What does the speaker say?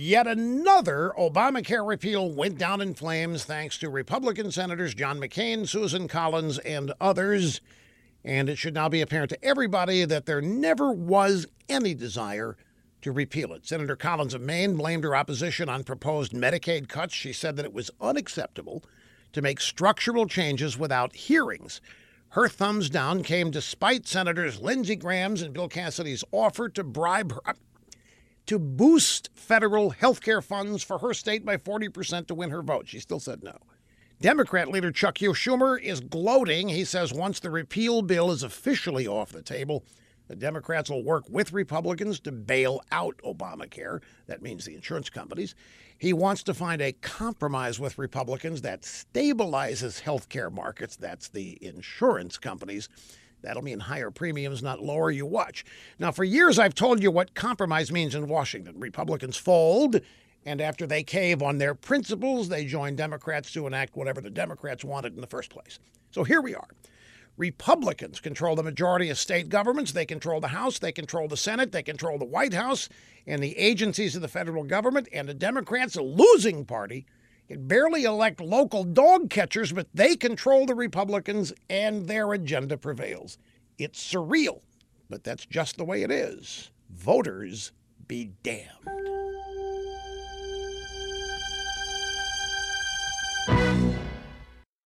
Yet another Obamacare repeal went down in flames thanks to Republican Senators John McCain, Susan Collins, and others. And it should now be apparent to everybody that there never was any desire to repeal it. Senator Collins of Maine blamed her opposition on proposed Medicaid cuts. She said that it was unacceptable to make structural changes without hearings. Her thumbs down came despite Senators Lindsey Graham's and Bill Cassidy's offer to bribe her to boost federal health care funds for her state by 40% to win her vote. She still said no. Democrat leader Chuck Schumer is gloating. He says once the repeal bill is officially off the table, the Democrats will work with Republicans to bail out Obamacare. That means the insurance companies. He wants to find a compromise with Republicans that stabilizes health care markets. That's the insurance companies That'll mean higher premiums, not lower. You watch. Now, for years, I've told you what compromise means in Washington. Republicans fold, and after they cave on their principles, they join Democrats to enact whatever the Democrats wanted in the first place. So here we are. Republicans control the majority of state governments. They control the House, they control the Senate, they control the White House and the agencies of the federal government. And the Democrats, a losing party, can barely elect local dog catchers, but they control the Republicans and their agenda prevails. It's surreal, but that's just the way it is. Voters be damned.